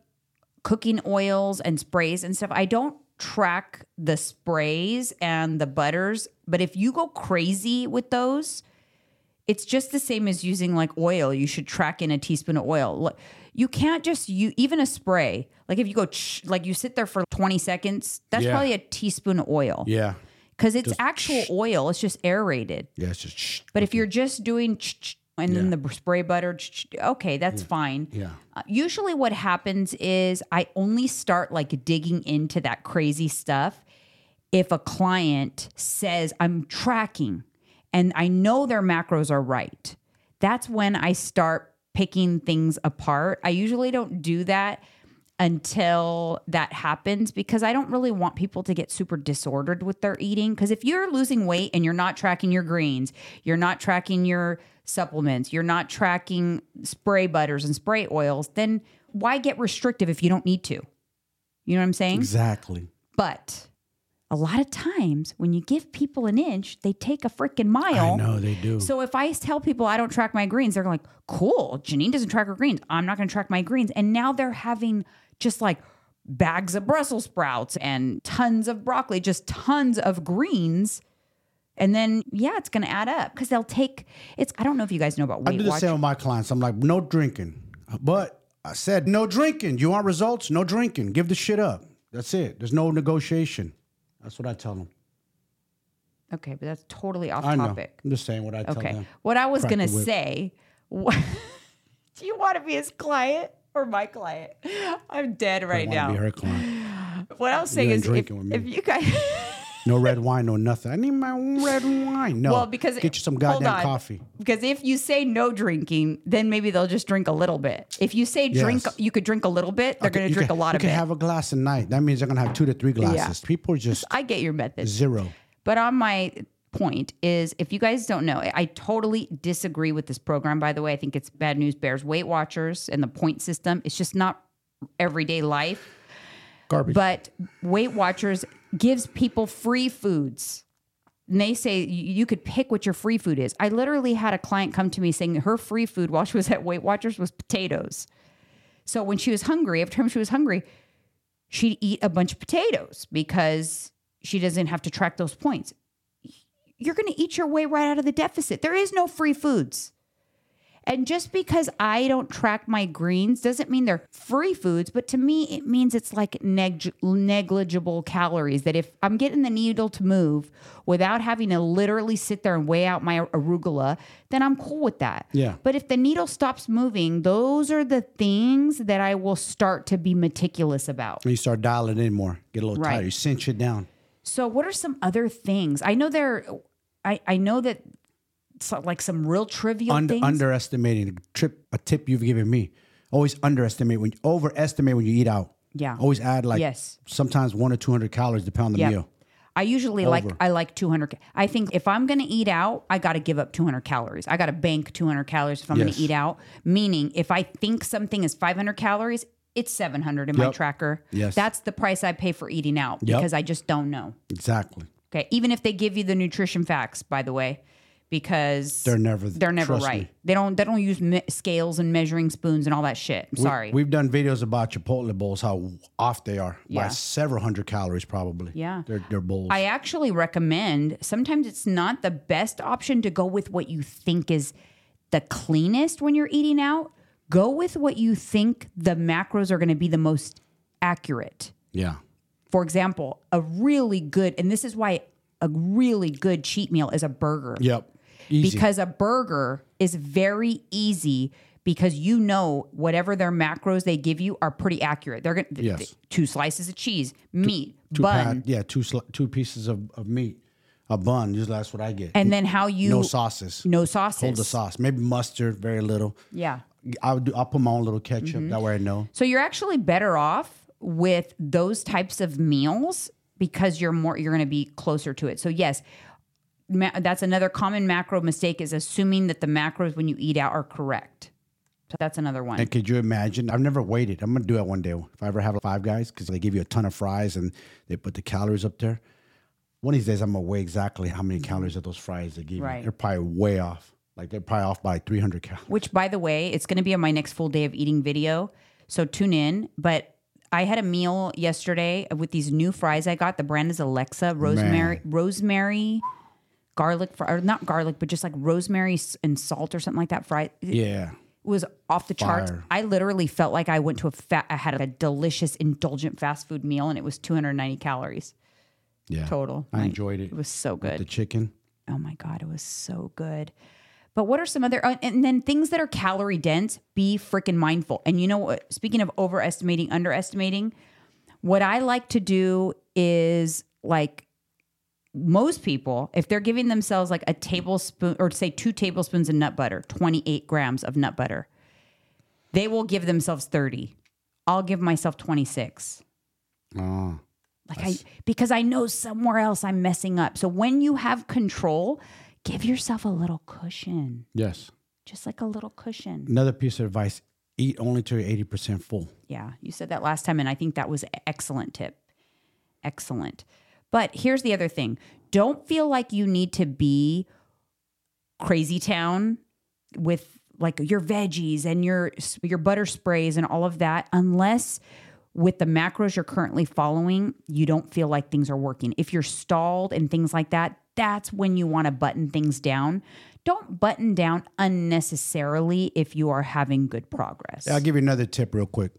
cooking oils and sprays and stuff, I don't track the sprays and the butters, but if you go crazy with those, it's just the same as using like oil. You should track in a teaspoon of oil. You can't just you even a spray. Like if you go like you sit there for 20 seconds, that's Yeah. probably a teaspoon of oil. yeah. Cuz it's actual oil, it's just aerated. Yeah. It's just, shh. But if you're just doing ch- and then the spray butter. Okay, that's fine. Yeah. Uh, usually, what happens is I only start like digging into that crazy stuff if a client says, I'm tracking and I know their macros are right. That's when I start picking things apart. I usually don't do that until that happens because I don't really want people to get super disordered with their eating. Because if you're losing weight and you're not tracking your greens, you're not tracking your supplements, you're not tracking spray butters and spray oils, then why get restrictive if you don't need to? You know what I'm saying? Exactly. But a lot of times when you give people an inch, they take a freaking mile. I know they do. So if I tell people I don't track my greens, they're like, cool, Jeanine doesn't track her greens. I'm not going to track my greens. And now they're having just like bags of Brussels sprouts and tons of broccoli, just tons of greens. And then, yeah, it's going to add up because they'll take it's. I don't know if you guys know about I do the Watch. same with my clients. I'm like, no drinking. But I said, no drinking. You want results? No drinking. Give the shit up. That's it. There's no negotiation. That's what I tell them. Okay, but that's totally off I know. topic. I'm just saying what I tell them. Okay. them. What I was Crack going to the whip. say, what, *laughs* do you want to be his client or my client? I'm dead right I now. be her client. What I was saying is if, drinking with me. if you guys *laughs* No red wine, no nothing. I need my red wine. No. Well, because get you some goddamn on. coffee. Because if you say no drinking, then maybe they'll just drink a little bit. If you say drink, Yes. you could drink a little bit. They're Okay, going to drink can- a lot you of can it. have a glass a night. That means they're gonna have two to three glasses. People are just I get your method. zero. But on my point is if you guys don't know, I totally disagree with this program, by the way. I think it's bad news bears Weight Watchers and the point system. It's just not everyday life. Garbage. But Weight Watchers gives people free foods. And they say you could pick what your free food is. I literally had a client come to me saying her free food while she was at Weight Watchers was potatoes. So when she was hungry, every time she was hungry, she'd eat a bunch of potatoes because she doesn't have to track those points. You're going to eat your way right out of the deficit. There is no free foods. And just because I don't track my greens doesn't mean they're free foods, but to me, it means it's like neg- negligible calories. That if I'm getting the needle to move without having to literally sit there and weigh out my arugula, then I'm cool with that. Yeah. But if the needle stops moving, those are the things that I will start to be meticulous about. You start dialing in more, get a little Right. tighter. You cinch it down. So, what are some other things? I know there, I, I know that like some real trivial Under, things. underestimating a trip a tip you've given me. Always underestimate when you overestimate when you eat out. Yeah. Always add like Yes. sometimes one or two hundred calories depending on the Yep. meal. I usually like I like 200. I think if I'm going to eat out, I got to give up 200 calories. I got to bank 200 calories if I'm going to eat out. Meaning, if I think something is 500 calories, it's 700 in my tracker. Yes. that's the price I pay for eating out Yep. because I just don't know. Exactly. Okay, even if they give you the nutrition facts, by the way, because They're never- they're never right. me. They don't they don't use me- scales and measuring spoons and all that shit. I'm We- sorry. We've done videos about Chipotle bowls, how off they are Yeah. by several hundred calories, probably. Yeah. They're, they're bowls. I actually recommend sometimes it's not the best option to go with what you think is the cleanest when you're eating out. Go with what you think the macros are going to be the most accurate. yeah. For example, a really good, and this is why a really good cheat meal is a burger. Yep. Easy. Because a burger is very easy because you know whatever their macros they give you are pretty accurate. They're going to Yes. two slices of cheese, meat, two bun, pad- yeah, two sli- two pieces of, of meat, a bun. Usually that's what I get. and then how you no sauces. no sauces. Hold the sauce. Maybe mustard, very little. Yeah. I'll do. I'll put my own little ketchup. Mm-hmm. That way I know. So you're actually better off with those types of meals because you're more you're going to be closer to it. So yes, ma- that's another common macro mistake is assuming that the macros when you eat out are correct. So that's another one. And could you imagine? I've never waited. I'm gonna do it one day if I ever have five guys because they give you a ton of fries and they put the calories up there. One of these days, I'm gonna weigh exactly how many calories of those fries they give Right. you. They're probably way off. Like they're probably off by 300 calories. Which by the way, it's going to be on my next full day of eating video. So tune in, but I had a meal yesterday with these new fries I got. The brand is Alexia rosemary rosemary garlic or not garlic, but just like rosemary and salt or something like that. Fry. Yeah. was off the charts. Fire. I literally felt like I went to a fat, I had a delicious, indulgent fast food meal, and it was 290 calories Yeah. total. I Like, enjoyed it. It was so good. The chicken. Oh my god, it was so good. But what are some other, uh, and then things that are calorie dense, be freaking mindful. And you know what? Speaking of overestimating, underestimating, what I like to do is like most people, if they're giving themselves like a tablespoon or say two tablespoons of nut butter, 28 grams of nut butter, they will give themselves 30. I'll give myself 26. Oh. Like I because I know somewhere else I'm messing up. So when you have control, give yourself a little cushion. Yes. Just like a little cushion. Another piece of advice: eat only till you're eighty percent full. Yeah, you said that last time and I think that was an excellent tip. Excellent. But here's the other thing. Don't feel like you need to be crazy town with like your veggies and your your butter sprays and all of that unless with the macros you're currently following, you don't feel like things are working. If you're stalled and things like that, that's when you want to button things down. Don't button down unnecessarily if you are having good progress. I'll give you another tip real quick.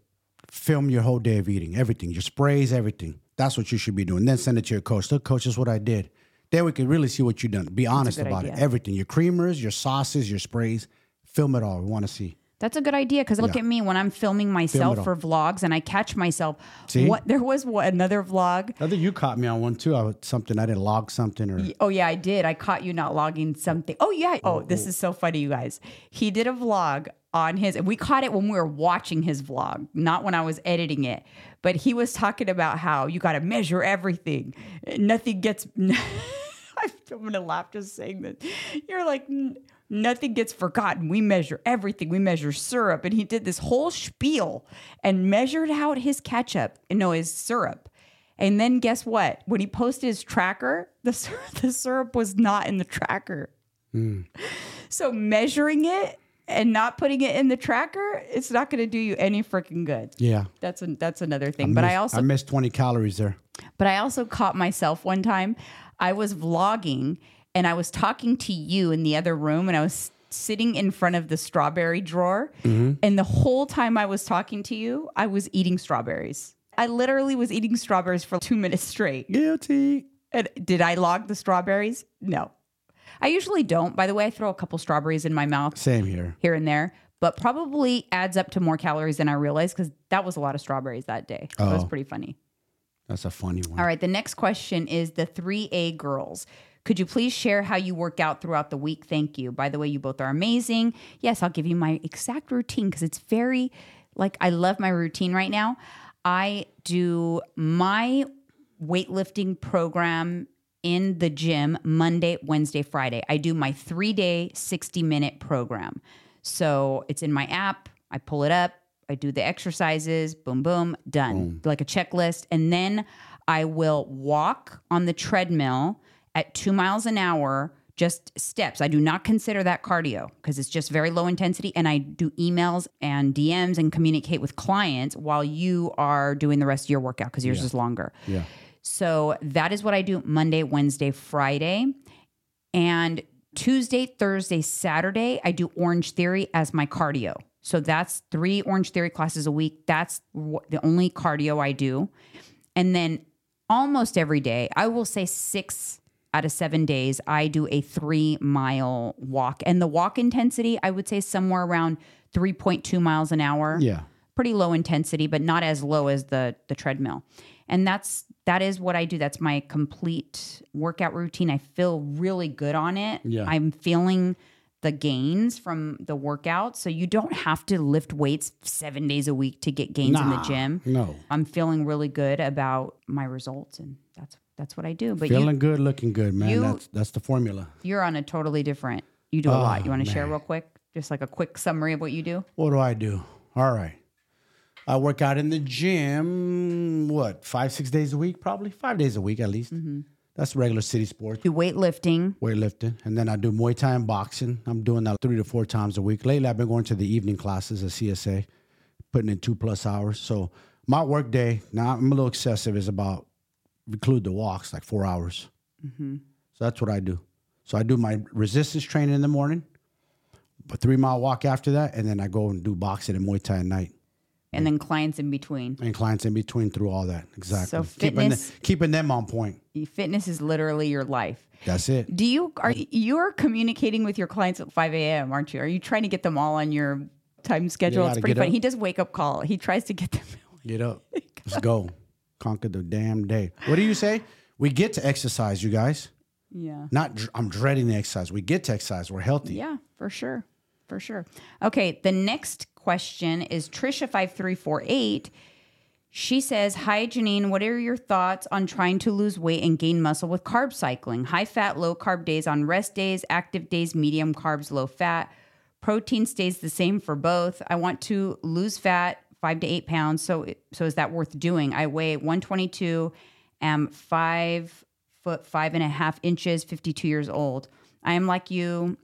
Film your whole day of eating, everything, your sprays, everything. That's what you should be doing. Then send it to your coach. Look, coach, this is what I did. Then we can really see what you've done. Be honest about it. Everything, your creamers, your sauces, your sprays. Film it all. We want to see. That's a good idea because look Yeah. at me when I'm filming myself all. for vlogs and I catch myself. See? What there was what, another vlog. I think you caught me on one too. I was something I didn't log something or Oh yeah, I did. I caught you not logging something. Oh yeah. Oh, this oh. is so funny, you guys. He did a vlog on his, and we caught it when we were watching his vlog, not when I was editing it. But he was talking about how you got to measure everything. Nothing gets. *laughs* I'm gonna laugh just saying that. You're like. "N- Nothing gets forgotten. We measure everything. We measure syrup. And he did this whole spiel and measured out his ketchup, no, his syrup. And then guess what? When he posted his tracker, the, syrup, *laughs* the syrup was not in the tracker. Hmm. So measuring it and not putting it in the tracker, it's not going to do you any freaking good. yeah. That's a, that's another thing. but I also I missed twenty calories there. but I also caught myself one time. I was vlogging and I was talking to you in the other room and I was sitting in front of the strawberry drawer. Mm-hmm. And the whole time I was talking to you, I was eating strawberries. I literally was eating strawberries for two *laughs* minutes straight. Guilty. And did I log the strawberries? No. I usually don't. By the way, I throw a couple strawberries in my mouth Same here. here and there, but probably adds up to more calories than I realized because that was a lot of strawberries that day. That was Oh. pretty funny. That's a funny one. All right, the next question is the 3A girls. Could you please share how you work out throughout the week? Thank you. By the way, you both are amazing. Yes, I'll give you my exact routine because it's very, like, I love my routine right now. I do my weightlifting program in the gym Monday, Wednesday, Friday. I do my three day, 60 minute program. So it's in my app. I pull it up. I do the exercises, boom, boom, done. Like a checklist. And then I will walk on the treadmill at two miles an hour, just steps. I do not consider that cardio because it's just very low intensity. And I do emails and DMs and communicate with clients while you are doing the rest of your workout because yours is longer. Yeah. So that is what I do Monday, Wednesday, Friday. And Tuesday, Thursday, Saturday, I do Orange Theory as my cardio. So that's three Orange Theory classes a week. That's the only cardio I do. And then almost every day, I will say six out of seven days, I do a three mile walk. And the walk intensity, I would say somewhere around 3.2 miles an hour Yeah. pretty low intensity, but not as low as the the treadmill. And that's that is what I do. That's my complete workout routine. I feel really good on it. Yeah. I'm feeling the gains from the workout. So you don't have to lift weights seven days a week to get gains in the gym. No. I'm feeling really good about my results and that's that's what I do. But Feeling you good, looking good, man. you- that's that's the formula. you're on a totally different you do a lot. Oh, You want to share real quick? Just like a quick summary of what you do? What do I do? All right. I work out in the gym, what, five, six days a week? Probably five days a week at least. Mm-hmm. That's regular city sports. Do weightlifting. weightlifting. And then I do Muay Thai and boxing. I'm doing that three to four times a week. Lately, I've been going to the evening classes at CSA, putting in two plus hours. So my work day, now I'm a little excessive, is about, include the walks, like four hours. Mm-hmm. So that's what I do. So I do my resistance training in the morning, a three mile walk after that, and then I go and do boxing and Muay Thai at night. and then clients in between. and clients in between through all that. Exactly. So keeping, fitness- the- keeping them on point. Fitness is literally your life. That's it. Do you are you're communicating with your clients at 5 a.m. aren't you? Are you trying to get them all on your time schedule? It's pretty funny. up. He does wake up call. He tries to get them. *laughs* Get up. Let's go. Conquer the damn day. What do you say? We get to exercise, you guys. Yeah. Not dr- I'm dreading the exercise. We get to exercise. We're healthy. Yeah, for sure. For sure. Okay, the next question is Trisha5348. She says, Hi, Jeanine. What are your thoughts on trying to lose weight and gain muscle with carb cycling? High fat, low carb days on rest days, active days, medium carbs, low fat. Protein stays the same for both. I want to lose fat, five to eight pounds. So, so is that worth doing? I weigh 122, am five foot five and a half inches, 52 years old. I am like you.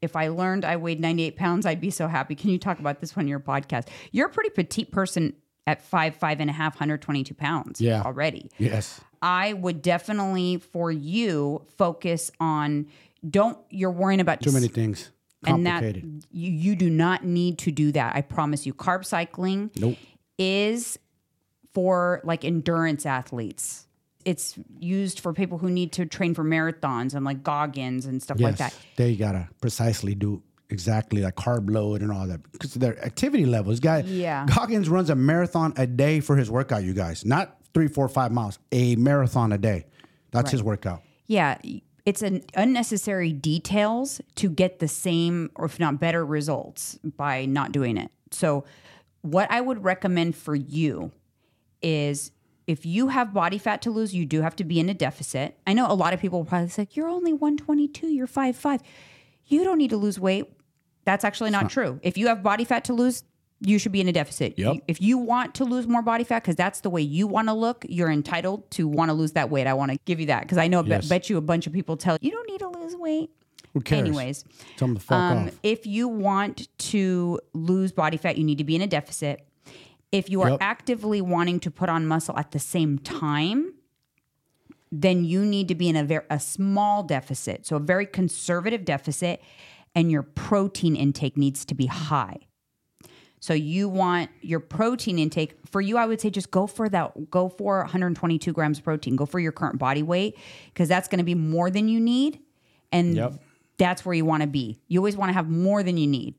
If I learned I weighed 98 pounds, I'd be so happy. Can you talk about this on your podcast? You're a pretty petite person at five, five and a half, 122 pounds Yeah. already. Yes. I would definitely, for you, focus on don't, you're worrying about Too many things. And that you, you do not need to do that. I promise you. Carb cycling Nope. is for like endurance athletes. It's used for people who need to train for marathons and like Goggins and stuff like that. They gotta precisely do exactly like carb load and all that because their activity levels. Guy, Yeah. Goggins runs a marathon a day for his workout. You guys, not three, four, five miles. A marathon a day. That's his workout. Yeah, it's an unnecessary details to get the same or if not better results by not doing it. So what I would recommend for you is if you have body fat to lose, you do have to be in a deficit. I know a lot of people probably say, You're only 122, you're 5'5. You don't need to lose weight. That's actually not, true. If you have body fat to lose, you should be in a deficit. Yep. If you want to lose more body fat, because that's the way you want to look, you're entitled to want to lose that weight. I want to give you that because I know, Yes. bet, you a bunch of people tell you don't need to lose weight. Who cares? Anyways, Tell them to fuck um, off. if you want to lose body fat, you need to be in a deficit. If you are Yep. actively wanting to put on muscle at the same time, then you need to be in a very a small deficit, so a very conservative deficit, and your protein intake needs to be high. So you want your protein intake for you. I would say just go for that. Go for 122 grams of protein. Go for your current body weight because that's going to be more than you need, and Yep. that's where you want to be. You always want to have more than you need.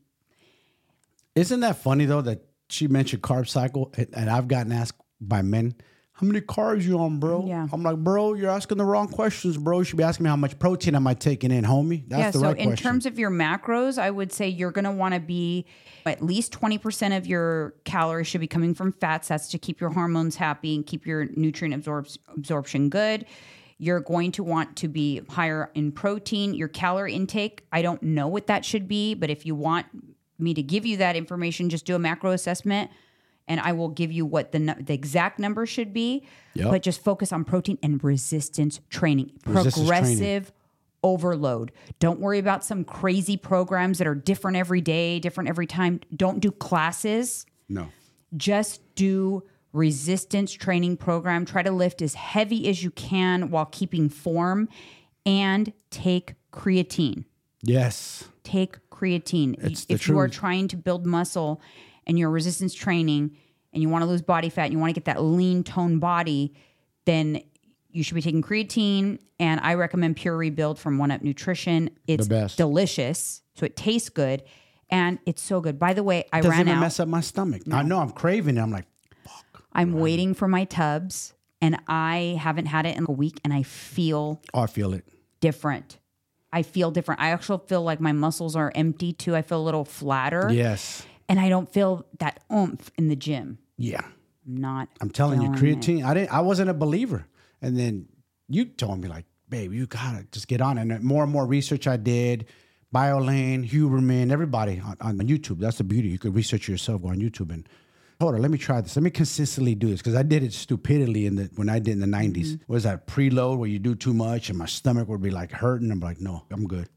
Isn't that funny though that she mentioned carb cycle and, and I've gotten asked by men, how many carbs you on, bro? Yeah. I'm like, bro, you're asking the wrong questions, bro. You should be asking me how much protein am I taking in, homie? That's yeah. the So right in question. terms of your macros, I would say you're going to want to be at least 20% of your calories should be coming from fats. That's to keep your hormones happy and keep your nutrient absorb- absorption good. You're going to want to be higher in protein. Your calorie intake, I don't know what that should be, but if you want me to give you that information, just do a macro assessment and I will give you what the, the exact number should be. Yep. But just focus on protein and resistance training. Resistance training. Progressive overload. Don't worry about some crazy programs that are different every day, different every time. Don't do classes. no. Just do resistance training program. Try to lift as heavy as you can while keeping form and take creatine. Yes. Take creatine. It's if you are trying to build muscle and you're resistance training and you want to lose body fat and you want to get that lean tone body, then you should be taking creatine. And I recommend Pure Rebuild from One Up Nutrition. It's best. delicious, so it tastes good, and it's so good. By the way, I Doesn't ran even out. mess up my stomach. I know I'm craving it. I'm like, I'm waiting for my tubs, and I haven't had it in a week, and I feel oh, I feel it. different. I feel different. I actually feel like my muscles are empty too. I feel a little flatter, Yes. And I don't feel that oomph in the gym. Yeah. I'm not. I'm telling you, feeling it. creatine. I didn't. I wasn't a believer, and then you told me like, babe, you gotta just get on. it. And more and more research I did. BioLayne, Huberman, everybody on, on YouTube. That's the beauty. You could research yourself. Go on YouTube and hold on. Let me try this. Let me consistently do this because I did it stupidly in the when I did in the '90s. Mm-hmm. Was that preload where you do too much and my stomach would be like hurting? I'm like, no, I'm good.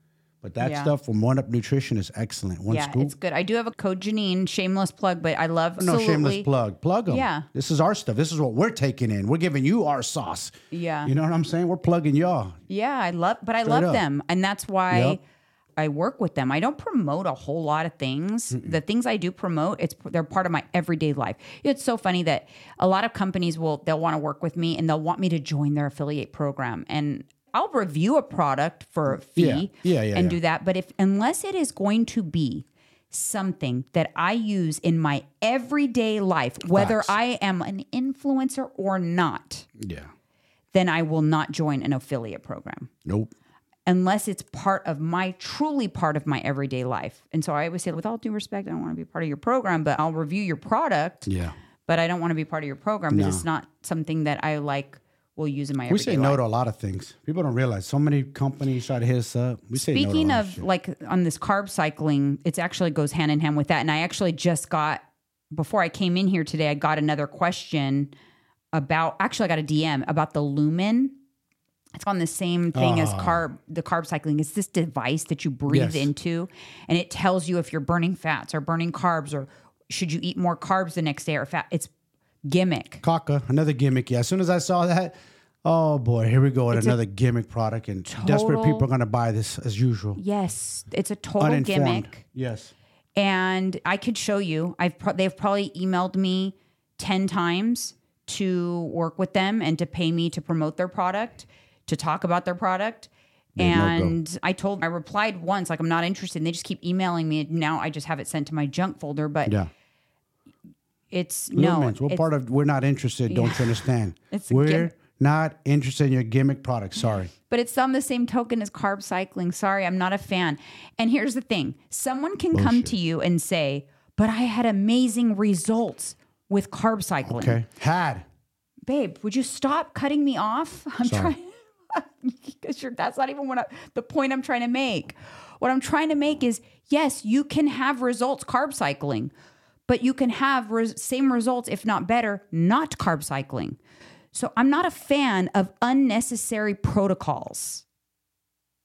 But that Yeah. stuff from One Up Nutrition is excellent. One Yeah, scoop. it's good. I do have a code Jeanine, shameless plug, but I love No shameless plug. Plug them. Yeah. This is our stuff. This is what we're taking in. We're giving you our sauce. Yeah. You know what I'm saying? We're plugging y'all. Yeah, I love, but I love up. them, and that's why Yep. I work with them. I don't promote a whole lot of things. The things I do promote, it's they're part of my everyday life. It's so funny that a lot of companies will they'll want to work with me and they'll want me to join their affiliate program and I'll review a product for a fee Yeah. Yeah, yeah, and do that, but if unless it is going to be something that I use in my everyday life, whether Facts. I am an influencer or not, Yeah. then I will not join an affiliate program Nope. unless it's part of my truly part of my everyday life. And so I always say, with all due respect, I don't want to be part of your program, but I'll review your product. Yeah. But I don't want to be part of your program because it's not something that I like will use in my We say no life. to a lot of things. People don't realize so many companies try to hit us up. We say Speaking no of like on this carb cycling, it actually goes hand in hand with that. And I actually just got before I came in here today, I got another question about actually I got a DM about the lumen. It's on the same thing as carb the carb cycling. It's this device that you breathe Ah. Yes. into and it tells you if you're burning fats or burning carbs or should you eat more carbs the next day or fat. It's gimmick. Caca, another gimmick. Yeah. As soon as I saw that, oh boy, here we go with another gimmick product, and desperate people are gonna buy this as usual. Yes, it's a total Uninformed. gimmick. Yes. and I could show you. I've pro- they've probably emailed me ten times to work with them and to pay me to promote their product, to talk about their product. no go. And I told, I replied once, like I'm not interested. And they just keep emailing me. And now I just have it sent to my junk folder. But Yeah. it's no, Lumens, what it's- part of we're not interested? Don't you understand? *laughs* It's we're not interested in your gimmick product. Sorry. but it's on the same token as carb cycling. Sorry, I'm not a fan. And here's the thing: someone can come to you and say, "But I had amazing results with carb cycling." Okay. Had. babe, would you stop cutting me off? *laughs* I'm Sorry. trying *laughs* because that's not even what I, the point I'm trying to make. What I'm trying to make is yes, you can have results carb cycling, but you can have res- same results if not better not carb cycling. So I'm not a fan of unnecessary protocols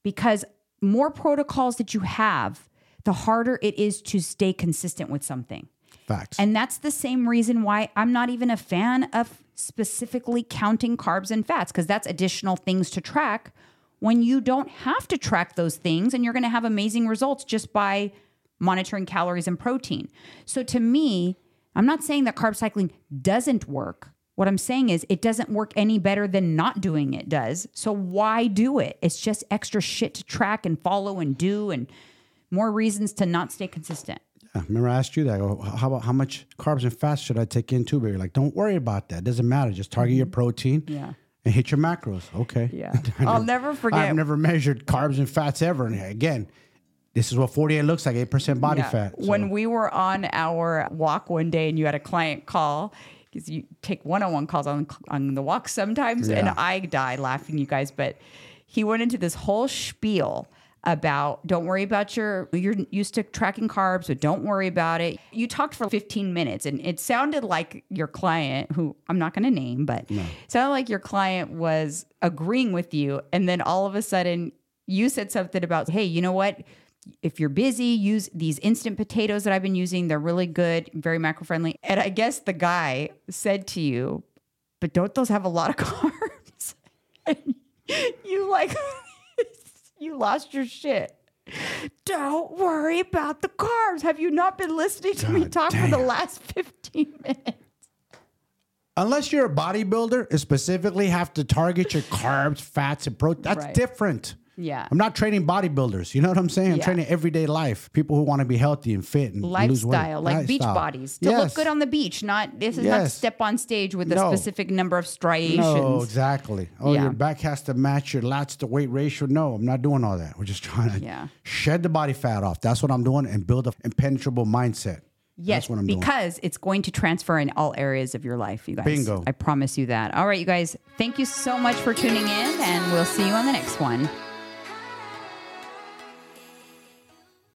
because more protocols that you have, the harder it is to stay consistent with something. Facts. And that's the same reason why I'm not even a fan of specifically counting carbs and fats, because that's additional things to track when you don't have to track those things and you're going to have amazing results just by monitoring calories and protein. So to me, I'm not saying that carb cycling doesn't work. What I'm saying is it doesn't work any better than not doing it does. So why do it? It's just extra shit to track and follow and do and more reasons to not stay consistent. Yeah, remember I asked you that. Go, how about how much carbs and fats should I take in too? But you're like, don't worry about that. Doesn't matter. Just target your mm-hmm. protein. Yeah. And hit your macros. Okay. Yeah. *laughs* I'll never forget. I've never measured carbs and fats ever. And again, this is what 48 looks like, 8% body Yeah. fat. So- When we were on our walk one day and you had a client call, because you take one-on-one calls on on the walk sometimes, and I die laughing, you guys. But he went into this whole spiel about don't worry about your you're used to tracking carbs, but don't worry about it. You talked for 15 minutes, and it sounded like your client, who I'm not going to name, but sounded like your client was agreeing with you, and then all of a sudden you said something about, hey, you know what? If you're busy, use these instant potatoes that I've been using. They're really good, very macro friendly. And I guess the guy said to you, but don't those have a lot of *laughs* carbs? *laughs* And you like, *laughs* you lost your shit. Don't worry about the carbs. Have you not been listening to me God talk for the last 15 minutes? Unless you're a bodybuilder and specifically have to target your carbs, fats, and protein, that's Right. different. Yeah. I'm not training bodybuilders. You know what I'm saying? I'm Yeah. training everyday life. People who want to be healthy and fit and lose weight. Lifestyle, like beach bodies, to look good on the beach. Not this is not step on stage with a No. specific number of striations. No, exactly. Oh, Yeah. your back has to match your lats to weight ratio. No, I'm not doing all that. We're just trying to Yeah. shed the body fat off. That's what I'm doing and build an impenetrable mindset. Yes, That's what I'm doing. because it's going to transfer in all areas of your life, you guys. Bingo. I promise you that. All right, you guys, thank you so much for tuning in, and we'll see you on the next one.